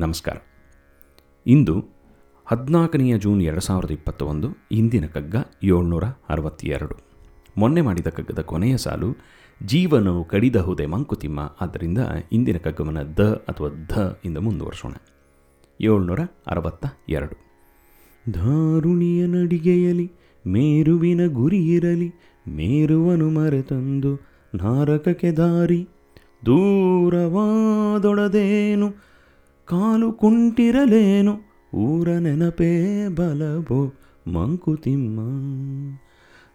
ನಮಸ್ಕಾರ. ಇಂದು ಹದಿನಾಲ್ಕನೆಯ ಜೂನ್ ಎರಡು ಸಾವಿರದ ಇಪ್ಪತ್ತ ಇಂದಿನ ಕಗ್ಗ ಏಳ್ನೂರ ಅರವತ್ತೆರಡು. ಮೊನ್ನೆ ಮಾಡಿದ ಕಗ್ಗದ ಕೊನೆಯ ಸಾಲು, ಜೀವನವು ಕಡಿದಹುದೆ ಮಂಕುತಿಮ್ಮ, ಆದ್ದರಿಂದ ಇಂದಿನ ಕಗ್ಗವನ್ನು ದ ಅಥವಾ ಧ ಇಂದ ಮುಂದುವರಿಸೋಣ. ಏಳ್ನೂರ ಅರವತ್ತ ಎರಡು ಧಾರುಣಿಯ ನಡಿಗೆಯಲಿ, ಮೇರುವಿನ ಗುರಿ ಇರಲಿ ಮೇರುವನು ಮರೆತಂದು ನಾರಕಕ್ಕೆ ದಾರಿ, ದೂರವಾದೊಡದೇನು ಕಾಲು ಕುಂಟಿರಲೇನು, ಊರ ನೆನಪೇ ಬಲವೋ ಮಂಕುತಿಮ್ಮ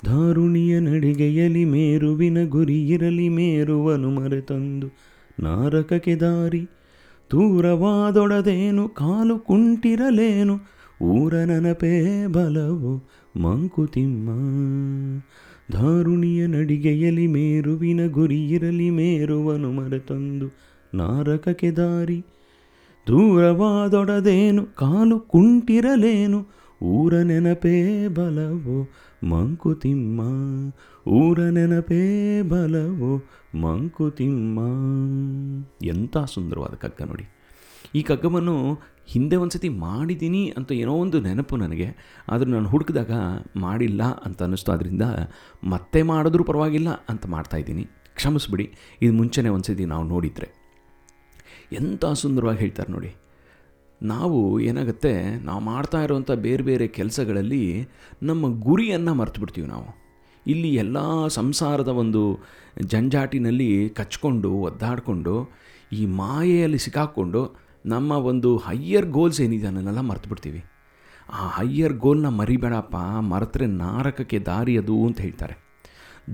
ಧಾರುಣಿಯ ನಡಿಗೆಯಲಿ ಮೇರುವಿನ ಗುರಿ ಇರಲಿ ಮೇರುವನು ಮರೆತಂದು ನಾರಕಕ್ಕೆ ದಾರಿ. ದೂರವಾದೊಡದೇನು, ಕಾಲು ಕುಂಟಿರಲೇನು, ಊರ ನೆನಪೇ ಬಲವೋ ಮಂಕುತಿಮ್ಮ ಧಾರುಣಿಯ ನಡಿಗೆಯಲ್ಲಿ ಮೇರುವಿನ ಗುರಿ ಇರಲಿ ಮೇರುವನು ಮರೆತಂದು ನಾರಕಕ್ಕೆ ದಾರಿ. ದೂರವಾದೊಡದೇನು, ಕಾಲು ಕುಂಟಿರಲೇನು, ಊರ ನೆನಪೇ ಬಲವೋ ಮಂಕುತಿಮ್ಮ ಊರ ನೆನಪೇ ಬಲವೋ ಮಂಕುತಿಮ್ಮ ಎಂಥ ಸುಂದರವಾದ ಕಗ್ಗ ನೋಡಿ. ಈ ಕಗ್ಗವನ್ನು ಹಿಂದೆ ಒಂದು ಸತಿ ಮಾಡಿದ್ದೀನಿ ಅಂತ ಏನೋ ಒಂದು ನೆನಪು ನನಗೆ. ಆದರೆ ನಾನು ಹುಡುಕಿದಾಗ ಮಾಡಿಲ್ಲ ಅಂತ ಅನ್ನಿಸ್ತು. ಅದರಿಂದ ಮತ್ತೆ ಮಾಡಿದ್ರೂ ಪರವಾಗಿಲ್ಲ ಅಂತ ಮಾಡ್ತಾಯಿದ್ದೀನಿ ಕ್ಷಮಿಸ್ಬಿಡಿ. ಇದು ಮುಂಚೆನೇ ಒಂದು ಸತಿ ನಾವು ನೋಡಿದರೆ. ಎಂಥ ಸುಂದರವಾಗಿ ಹೇಳ್ತಾರೆ ನೋಡಿ. ನಾವು ಏನಾಗುತ್ತೆ, ನಾವು ಮಾಡ್ತಾ ಇರುವಂಥ ಬೇರೆ ಬೇರೆ ಕೆಲಸಗಳಲ್ಲಿ ನಮ್ಮ ಗುರಿಯನ್ನು ಮರ್ತು ಬಿಡ್ತೀವಿ ನಾವು. ಇಲ್ಲಿ ಎಲ್ಲ ಸಂಸಾರದ ಒಂದು ಜಂಜಾಟಿನಲ್ಲಿ ಕಚ್ಕೊಂಡು, ಒದ್ದಾಡಿಕೊಂಡು, ಈ ಮಾಯೆಯಲ್ಲಿ ಸಿಕ್ಕಾಕ್ಕೊಂಡು ನಮ್ಮ ಒಂದು ಹೈಯರ್ ಗೋಲ್ಸ್ ಏನಿದೆ ಅನ್ನೋನ್ನೆಲ್ಲ ಮರ್ತು ಬಿಡ್ತೀವಿ ಆ ಹೈಯರ್ ಗೋಲ್ನ ಮರಿಬೇಡಪ್ಪ, ಮರೆತರೆ ನಾರಕಕ್ಕೆ ದಾರಿ ಅದು ಅಂತ ಹೇಳ್ತಾರೆ.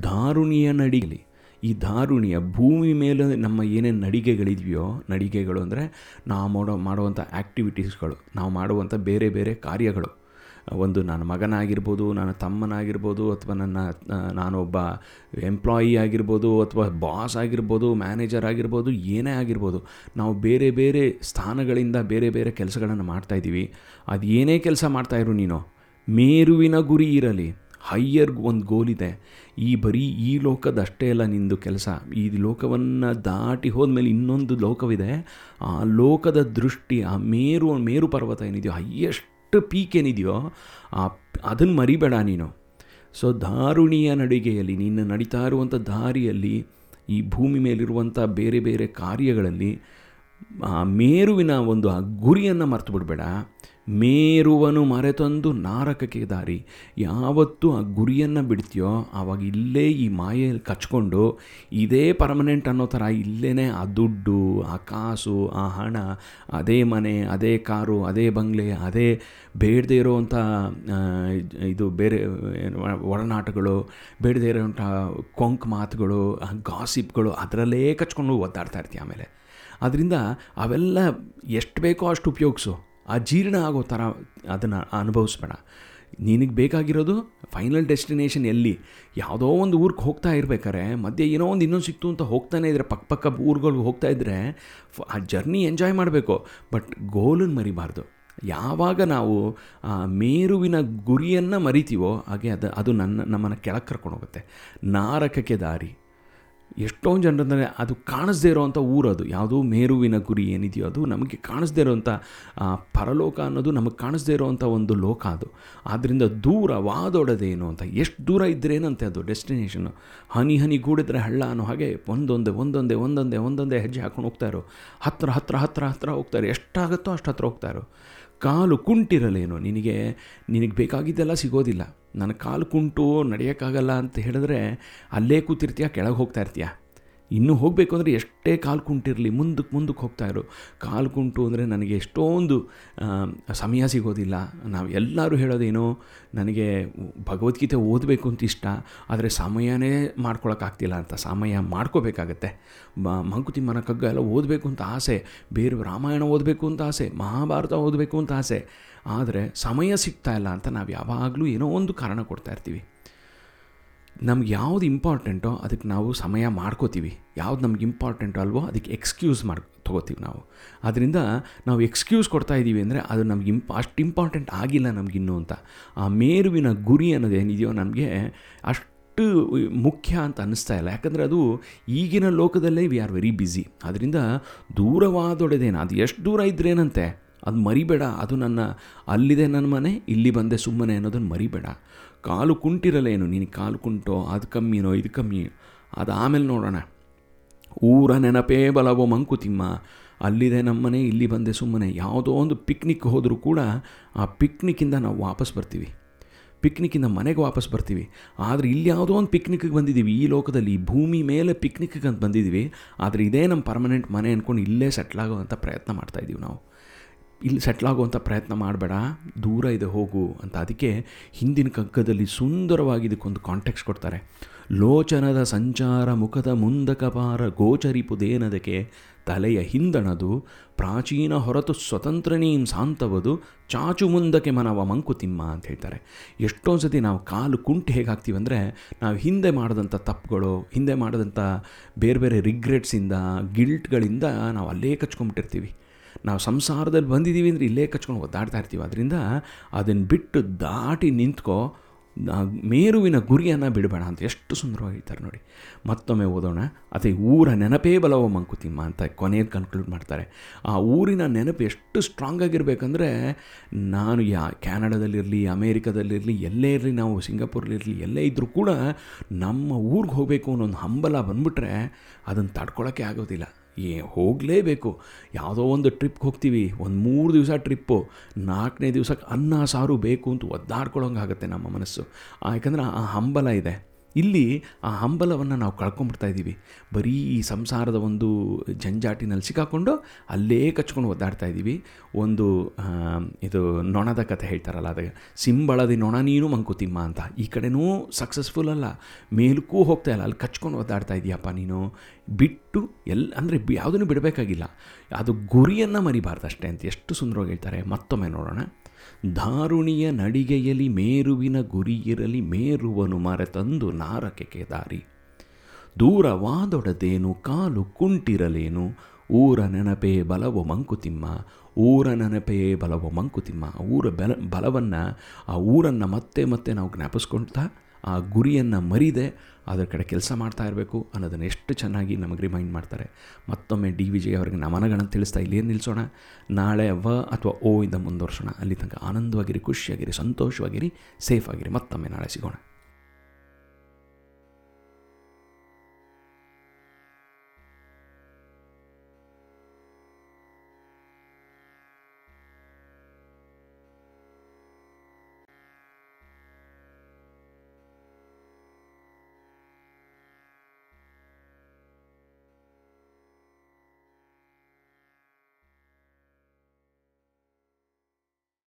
ದಾರುಣಿಯ ನಡಿಗಲಿ ಈ ದಾರುಣಿಯ ಭೂಮಿ ಮೇಲೆ ನಮ್ಮ ಏನೇನು ನಡಿಗೆಗಳಿದೆಯೋ ನಡಿಗೆಗಳು ಅಂದರೆ ನಾವು ಮಾಡೋ ಮಾಡುವಂಥ ಆ್ಯಕ್ಟಿವಿಟೀಸ್ಗಳು ನಾವು ಮಾಡುವಂಥ ಬೇರೆ ಬೇರೆ ಕಾರ್ಯಗಳು. ಒಂದು ನನ್ನ ಮಗನಾಗಿರ್ಬೋದು, ನನ್ನ ತಮ್ಮನಾಗಿರ್ಬೋದು, ಅಥವಾ ನನ್ನ ನಾನೊಬ್ಬ ಎಂಪ್ಲಾಯಿ ಆಗಿರ್ಬೋದು, ಅಥವಾ ಬಾಸ್ ಆಗಿರ್ಬೋದು ಮ್ಯಾನೇಜರ್ ಆಗಿರ್ಬೋದು, ಏನೇ ಆಗಿರ್ಬೋದು, ನಾವು ಬೇರೆ ಬೇರೆ ಸ್ಥಾನಗಳಿಂದ ಬೇರೆ ಬೇರೆ ಕೆಲಸಗಳನ್ನು ಮಾಡ್ತಾಯಿದ್ದೀವಿ ಅದು ಏನೇ ಕೆಲಸ ಮಾಡ್ತಾಯಿರು ನೀನು, ಮೇರುವಿನ ಗುರಿ ಇರಲಿ ಹೈಯರ್ ಒಂದು ಗೋಲ್ ಇದೆ ಈ ಬರೀ ಈ ಲೋಕದಷ್ಟೇ ಅಲ್ಲ ನಿಂದು ಕೆಲಸ. ಈ ಲೋಕವನ್ನು ದಾಟಿ ಹೋದ್ಮೇಲೆ ಇನ್ನೊಂದು ಲೋಕವಿದೆ. ಆ ಲೋಕದ ದೃಷ್ಟಿ, ಆ ಮೇರು ಮೇರು ಪರ್ವತ ಏನಿದೆಯೋ, ಹೈಯೆಸ್ಟ್ ಪೀಕ್ ಏನಿದೆಯೋ, ಆ ಅದನ್ನು ಮರಿಬೇಡ ನೀನು. ಸೊ ದಾರುಣಿಯ ನಡಿಗೆಯಲ್ಲಿ, ನಿನ್ನ ನಡೀತಾ ಇರುವಂಥ ದಾರಿಯಲ್ಲಿ, ಈ ಭೂಮಿ ಮೇಲಿರುವಂಥ ಬೇರೆ ಬೇರೆ ಕಾರ್ಯಗಳಲ್ಲಿ, ಆ ಮೇರುವಿನ ಒಂದು ಆ ಗುರಿಯನ್ನು ಮರ್ತು ಬಿಡಬೇಡ ಮೇರುವನು ಮರೆತಂದು ನಾರಕಕ್ಕೆ ದಾರಿ. ಯಾವತ್ತು ಆ ಗುರಿಯನ್ನು ಬಿಡ್ತೀಯೋ ಆವಾಗ ಇಲ್ಲೇ ಈ ಮಾಯೆಯಲ್ಲಿ ಕಚ್ಕೊಂಡು ಇದೇ ಪರ್ಮನೆಂಟ್ ಅನ್ನೋ ಥರ ಇಲ್ಲೇ ಆ ದುಡ್ಡು, ಆ ಕಾಸು, ಆ ಹಣ, ಅದೇ ಮನೆ, ಅದೇ ಕಾರು, ಅದೇ ಬಂಗ್ಲೆ, ಅದೇ ಬೇಡದೇ ಇರೋವಂಥ ಇದು ಬೇರೆ ಒಡನಾಟಗಳು, ಬೇಡದೇ ಇರೋವಂಥ ಕೊಂಕ್ ಮಾತುಗಳು, ಗಾಸಿಪ್ಗಳು ಅದರಲ್ಲೇ ಕಚ್ಕೊಂಡು ಒದ್ದಾಡ್ತಾ ಇರ್ತೀವಿ ಆಮೇಲೆ. ಅದರಿಂದ ಅವೆಲ್ಲ ಎಷ್ಟು ಬೇಕೋ ಅಷ್ಟು ಉಪಯೋಗಿಸು. ಆ ಜೀರ್ಣ ಆಗೋ ಥರ ಅದನ್ನು ಅನುಭವಿಸ್ಬೇಡ. ನಿನಗೆ ಬೇಕಾಗಿರೋದು ಫೈನಲ್ ಡೆಸ್ಟಿನೇಷನ್ ಎಲ್ಲಿ? ಯಾವುದೋ ಒಂದು ಊರಿಗೆ ಹೋಗ್ತಾ ಇರ್ಬೇಕಾರೆ ಮಧ್ಯೆ ಏನೋ ಒಂದು ಇನ್ನೊಂದು ಸಿಕ್ತು ಅಂತ ಹೋಗ್ತಾನೆ ಇದ್ದರೆ ಪಕ್ಕ ಪಕ್ಕ ಊರುಗಳಿಗೆ ಹೋಗ್ತಾ ಇದ್ದರೆ ಆ ಜರ್ನಿ ಎಂಜಾಯ್ ಮಾಡಬೇಕು. ಬಟ್ ಗೋಲನ್ನು ಮರಿಬಾರ್ದು. ಯಾವಾಗ ನಾವು ಆ ಮೇರುವಿನ ಗುರಿಯನ್ನು ಮರಿತೀವೋ ಹಾಗೆ ಅದು ಅದು ನನ್ನ, ನಮ್ಮನ್ನು ಕೆಳಗೆ ಕರ್ಕೊಂಡು ಹೋಗುತ್ತೆ. ನಾರಕಕ್ಕೆ ದಾರಿ. ಎಷ್ಟೊಂದು ಜನರಂದರೆ ಅದು ಕಾಣಿಸ್ದೇ ಇರೋವಂಥ ಊರದು ಯಾವುದೋ ಮೇರುವಿನ ಗುರಿ ಏನಿದೆಯೋ ಅದು ನಮಗೆ ಕಾಣಿಸ್ದೇ ಇರೋವಂಥ ಪರಲೋಕ ಅನ್ನೋದು ನಮಗೆ ಕಾಣಿಸ್ದೇ ಇರೋವಂಥ ಒಂದು ಲೋಕ ಅದು. ಆದ್ದರಿಂದ ದೂರ ವಾದೊಡದೇನು ಅಂತ, ಎಷ್ಟು ದೂರ ಇದ್ದರೇನಂತೆ ಅದು ಡೆಸ್ಟಿನೇಷನು? ಹನಿ ಹನಿ ಗೂಡಿದ್ರೆ ಹಳ್ಳ ಅನ್ನೋ ಹಾಗೆ ಒಂದೊಂದೇ ಒಂದೊಂದೇ ಒಂದೊಂದೇ ಒಂದೊಂದೇ ಹೆಜ್ಜೆ ಹಾಕೊಂಡು ಹೋಗ್ತಾರೋ ಹತ್ತಿರ ಹತ್ರ ಹತ್ತಿರ ಹತ್ತಿರ ಹೋಗ್ತಾರೆ. ಎಷ್ಟಾಗುತ್ತೋ ಅಷ್ಟು ಹೋಗ್ತಾಯಿರೋ ಕಾಲು ಕುಂಟಿರಲೇನು, ನಿನಗೆ ನಿನಗೆ ಬೇಕಾಗಿದ್ದೆಲ್ಲ ಸಿಗೋದಿಲ್ಲ. ನನ್ನ ಕಾಲು ಕುಂಟು, ನಡೆಯೋಕ್ಕಾಗಲ್ಲ ಅಂತ ಹೇಳಿದ್ರೆ ಅಲ್ಲೇ ಕೂತಿರ್ತೀಯ, ಕೆಳಗೆ ಹೋಗ್ತಾ ಇರ್ತೀಯ? ಇನ್ನೂ ಹೋಗಬೇಕು ಅಂದರೆ ಎಷ್ಟೇ ಕಾಲು ಕುಂಟಿರಲಿ ಮುಂದಕ್ಕೆ ಮುಂದಕ್ಕೆ ಹೋಗ್ತಾ ಇರು. ಕಾಲು ಕುಂಟು ಅಂದರೆ ನನಗೆ ಎಷ್ಟೊಂದು ಸಮಯ ಸಿಗೋದಿಲ್ಲ. ನಾವು ಎಲ್ಲರೂ ಹೇಳೋದೇನೋ, ನನಗೆ ಭಗವದ್ಗೀತೆ ಓದಬೇಕು ಅಂತ ಇಷ್ಟ, ಆದರೆ ಸಮಯನೇ ಮಾಡ್ಕೊಳೋಕ್ಕಾಗ್ತಿಲ್ಲ ಅಂತ, ಸಮಯ ಮಾಡ್ಕೋಬೇಕಾಗತ್ತೆ. ಮಂಕುತಿಮ್ಮನ ಕಗ್ಗ ಎಲ್ಲ ಓದಬೇಕು ಅಂತ ಆಸೆ, ಬೇರೆ ರಾಮಾಯಣ ಓದಬೇಕು ಅಂತ ಆಸೆ, ಮಹಾಭಾರತ ಓದಬೇಕು ಅಂತ ಆಸೆ. ಆದರೆ ಸಮಯ ಸಿಗ್ತಾ ಇಲ್ಲ ಅಂತ ನಾವು ಯಾವಾಗಲೂ ಏನೋ ಒಂದು ಕಾರಣ ಕೊಡ್ತಾ ಇರ್ತೀವಿ. ನಮ್ಗೆ ಯಾವುದು ಇಂಪಾರ್ಟೆಂಟೋ ಅದಕ್ಕೆ ನಾವು ಸಮಯ ಮಾಡ್ಕೋತೀವಿ. ಯಾವ್ದು ನಮ್ಗೆ ಇಂಪಾರ್ಟೆಂಟೋ ಅಲ್ವೋ ಅದಕ್ಕೆ ಎಕ್ಸ್ಕ್ಯೂಸ್ ಮಾಡಿ, ತೊಗೋತೀವಿ ನಾವು. ಅದರಿಂದ ನಾವು ಎಕ್ಸ್ಕ್ಯೂಸ್ ಕೊಡ್ತಾ ಇದ್ದೀವಿ ಅಂದರೆ ಅದು ನಮ್ಗೆ ಇಂಪ ಅಷ್ಟು ಇಂಪಾರ್ಟೆಂಟ್ ಆಗಿಲ್ಲ ನಮಗಿನ್ನೂ ಅಂತ. ಆ ಮೇರುವಿನ ಗುರಿ ಅನ್ನೋದೇನಿದೆಯೋ ನಮಗೆ ಅಷ್ಟು ಮುಖ್ಯ ಅಂತ ಅನ್ನಿಸ್ತಾ ಇಲ್ಲ. ಯಾಕಂದರೆ ಅದು ಈಗಿನ ಲೋಕದಲ್ಲೇ ವಿ ಆರ್ ವೆರಿ ಬ್ಯುಸಿ ಅದರಿಂದ ದೂರವಾದೊಡೆದೇನು? ಅದು ಎಷ್ಟು ದೂರ ಇದ್ರೇನಂತೆ? ಅದು ಮರಿಬೇಡ, ಅದು ನನ್ನ ಅಲ್ಲಿದೆ ನನ್ನ ಮನೆ, ಇಲ್ಲಿ ಬಂದೆ ಸುಮ್ಮನೆ ಅನ್ನೋದನ್ನು ಮರಿಬೇಡ. ಕಾಲು ಕುಂಟಿರಲೇನು ನೀನು ಕಾಲು ಕುಂಟೋ, ಅದು ಕಮ್ಮಿನೋ ಇದು ಕಮ್ಮಿ ಅದು ಆಮೇಲೆ ನೋಡೋಣ. ಊರ ನೆನಪೇ ಬಲವೋ ಮಂಕುತಿಮ್ಮ ಅಲ್ಲಿದೆ ನಮ್ಮನೆ ಇಲ್ಲಿ ಬಂದೆ ಸುಮ್ಮನೆ. ಯಾವುದೋ ಒಂದು ಪಿಕ್ನಿಕ್ ಹೋದರೂ ಕೂಡ ಆ ಪಿಕ್ನಿಕ್ಕಿಂದ ನಾವು ವಾಪಸ್ ಬರ್ತೀವಿ. ಪಿಕ್ನಿಕ್ಕಿಂದ ಮನೆಗೆ ವಾಪಸ್ ಬರ್ತೀವಿ. ಆದರೆ ಇಲ್ಲಿ ಯಾವುದೋ ಒಂದು ಪಿಕ್ನಿಕ್ಗೆ ಬಂದಿದ್ದೀವಿ. ಈ ಲೋಕದಲ್ಲಿ ಭೂಮಿ ಮೇಲೆ ಪಿಕ್ನಿಕ್ಗೆ ಅಂತ ಬಂದಿದ್ದೀವಿ. ಆದರೆ ಇದೇ ನಮ್ಮ ಪರ್ಮನೆಂಟ್ ಮನೆ ಅಂದ್ಕೊಂಡು ಇಲ್ಲೇ ಸೆಟ್ಲಾಗುವಂಥ ಪ್ರಯತ್ನ ಮಾಡ್ತಾಯಿದ್ದೀವಿ ನಾವು. ಇಲ್ಲಿ ಸೆಟ್ಲಾಗುವಂಥ ಪ್ರಯತ್ನ ಮಾಡಬೇಡ, ದೂರ ಇದೆ ಹೋಗು ಅಂತ. ಅದಕ್ಕೆ ಹಿಂದಿನ ಕಗ್ಗದಲ್ಲಿ ಸುಂದರವಾಗಿ ಇದಕ್ಕೊಂದು ಕಾಂಟೆಕ್ಸ್ಟ್ ಕೊಡ್ತಾರೆ. ಲೋಚನದ ಸಂಚಾರ ಮುಖದ ಮುಂದಕಪಾರ ಗೋಚರಿಪುದೇನದಕ್ಕೆ ತಲೆಯ ಹಿಂದಣದು, ಪ್ರಾಚೀನ ಹೊರತು ಸ್ವತಂತ್ರನೀಂ ಸಾಂತವದು, ಚಾಚು ಮುಂದಕ್ಕೆ ಮನವ ಮಂಕುತಿಮ್ಮ ಅಂತ ಹೇಳ್ತಾರೆ. ಎಷ್ಟೊಂದು ಸತಿ ನಾವು ಕಾಲು ಕುಂಟು ಹೇಗೆ ಹಾಕ್ತೀವಿ ಅಂದರೆ ನಾವು ಹಿಂದೆ ಮಾಡಿದಂಥ ತಪ್ಪುಗಳು, ಹಿಂದೆ ಮಾಡಿದಂಥ ಬೇರೆ ಬೇರೆ ರಿಗ್ರೆಟ್ಸಿಂದ ಗಿಲ್ಟ್ಗಳಿಂದ ನಾವು ಅಲ್ಲೇ ಕಚ್ಕೊಂಬಿಟ್ಟಿರ್ತೀವಿ. ನಾವು ಸಂಸಾರದಲ್ಲಿ ಬಂದಿದ್ದೀವಿ ಅಂದರೆ ಇಲ್ಲೇ ಕಚ್ಕೊಂಡು ಒದ್ದಾಡ್ತಾ ಇರ್ತೀವಿ. ಅದರಿಂದ ಅದನ್ನು ಬಿಟ್ಟು ದಾಟಿ ನಿಂತ್ಕೋ ಮೇರುವಿನ ಗುರಿಯನ್ನು ಬಿಡಬೇಡ ಅಂತ ಎಷ್ಟು ಸುಂದರವಾಗಿ ಹೇಳ್ತಾರೆ ನೋಡಿ. ಮತ್ತೊಮ್ಮೆ ಓದೋಣ. ಅದೇ ಊರ ನೆನಪೇ ಬಲವ ಮಂಕುತಿಮ್ಮ ಅಂತ ಕೊನೆಯದು ಕನ್ಕ್ಲೂಡ್ ಮಾಡ್ತಾರೆ. ಆ ಊರಿನ ನೆನಪು ಎಷ್ಟು ಸ್ಟ್ರಾಂಗ್ ಆಗಿರಬೇಕಂದ್ರೆ ನಾನು ಯಾ ಕ್ಯಾನಡಾದಲ್ಲಿರಲಿ ಅಮೇರಿಕಾದಲ್ಲಿರಲಿ ಎಲ್ಲೇ ಇರಲಿ, ನಾವು ಸಿಂಗಾಪುರಲ್ಲಿರಲಿ ಎಲ್ಲೇ ಇದ್ದರೂ ಕೂಡ ನಮ್ಮ ಊರಿಗೆ ಹೋಗಬೇಕು ಅನ್ನೋ ಒಂದು ಹಂಬಲ ಬಂದ್ಬಿಟ್ರೆ ಅದನ್ನು ತಡ್ಕೊಳ್ಳೋಕ್ಕೆ ಆಗೋದಿಲ್ಲ. ಏ, ಹೋಗಲೇಬೇಕು. ಯಾವುದೋ ಒಂದು ಟ್ರಿಪ್ಗೆ ಹೋಗ್ತೀವಿ, ಒಂದು ಮೂರು ದಿವಸ ಟ್ರಿಪ್ಪು, ನಾಲ್ಕನೇ ದಿವಸಕ್ಕೆ ಅನ್ನ, ಸಾರು ಬೇಕು ಅಂತ ಒದ್ದಾಡ್ಕೊಳ್ಳೋಂಗೆ ಆಗುತ್ತೆ ನಮ್ಮ ಮನಸ್ಸು. ಯಾಕಂದರೆ ಆ ಹಂಬಲ ಇದೆ. ಇಲ್ಲಿ ಆ ಹಂಬಲವನ್ನು ನಾವು ಕಳ್ಕೊಂಬಿಡ್ತಾ ಇದ್ದೀವಿ. ಬರೀ ಈ ಸಂಸಾರದ ಒಂದು ಜಂಜಾಟಿನಲ್ಲಿ ಸಿಕ್ಕಾಕೊಂಡು ಅಲ್ಲೇ ಕಚ್ಕೊಂಡು ಒದ್ದಾಡ್ತಾ ಇದ್ದೀವಿ. ಒಂದು ಇದು ನೊಣದ ಕಥೆ ಹೇಳ್ತಾರಲ್ಲ ಅದಾಗ ಸಿಂಬಳದಿ ನೊಣ ನೀನು ಮಂಕುತಿಮ್ಮ ಅಂತ. ಈ ಕಡೆನೂ ಸಕ್ಸಸ್ಫುಲ್ ಅಲ್ಲ. ಮೇಲಕ್ಕೂ ಹೋಗ್ತಾ ಇಲ್ಲ. ಅಲ್ಲಿ ಕಚ್ಕೊಂಡು ಒದ್ದಾಡ್ತಾ ಇದೆಯಪ್ಪ ನೀನು. ಬಿಟ್ಟು ಎಲ್, ಅಂದರೆ ಯಾವುದನ್ನು ಬಿಡಬೇಕಾಗಿಲ್ಲ. ಅದು ಗುರಿಯನ್ನು ಮರಿಬಾರ್ದು ಅಷ್ಟೇ ಅಂತ ಎಷ್ಟು ಸುಂದರವಾಗಿ ಹೇಳ್ತಾರೆ. ಮತ್ತೊಮ್ಮೆ ನೋಡೋಣ. ಧಾರುಣಿಯ ನಡಿಗೆಯಲ್ಲಿ ಮೇರುವಿನ ಗುರಿಯಿರಲಿ ಮೇರುವನು ಮರೆತಂದು ನಾರಕೆಗೆ ದಾರಿ ದೂರವಾದೊಡದೇನು, ಕಾಲು ಕುಂಟಿರಲೇನು, ಊರ ನೆನಪೇ ಬಲವೋ ಮಂಕುತಿಮ್ಮ, ಊರ ನೆನಪೇ ಬಲವೋ ಮಂಕುತಿಮ್ಮ. ಊರ ಬಲ, ಬಲವನ್ನು, ಆ ಊರನ್ನು ಮತ್ತೆ ಮತ್ತೆ ನಾವು ಜ್ಞಾಪಿಸ್ಕೊಳ್ತಾ ಆ ಗುರಿಯನ್ನು ಮರಿದೆ ಅದರ ಕಡೆ ಕೆಲಸ ಮಾಡ್ತಾ ಇರಬೇಕು ಅನ್ನೋದನ್ನು ಎಷ್ಟು ಚೆನ್ನಾಗಿ ನಮಗೆ ರಿಮೈಂಡ್ ಮಾಡ್ತಾರೆ. ಮತ್ತೊಮ್ಮೆ ಡಿ ವಿಜಯ್ ಅವರಿಗೆ ನಮನಗಳನ್ನು ತಿಳಿಸ್ತಾ ಇಲ್ಲೇನು ನಿಲ್ಲಿಸೋಣ ನಾಳೆ ವ ಅಥವಾ ಓ ಇಂದ ಮುಂದುವರ್ಸೋಣ. ಅಲ್ಲಿ ತನಕ ಆನಂದವಾಗಿರಿ, ಖುಷಿಯಾಗಿರಿ, ಸಂತೋಷವಾಗಿರಿ ಸೇಫ್ ಆಗಿರಿ. ಮತ್ತೊಮ್ಮೆ ನಾಳೆ ಸಿಗೋಣ.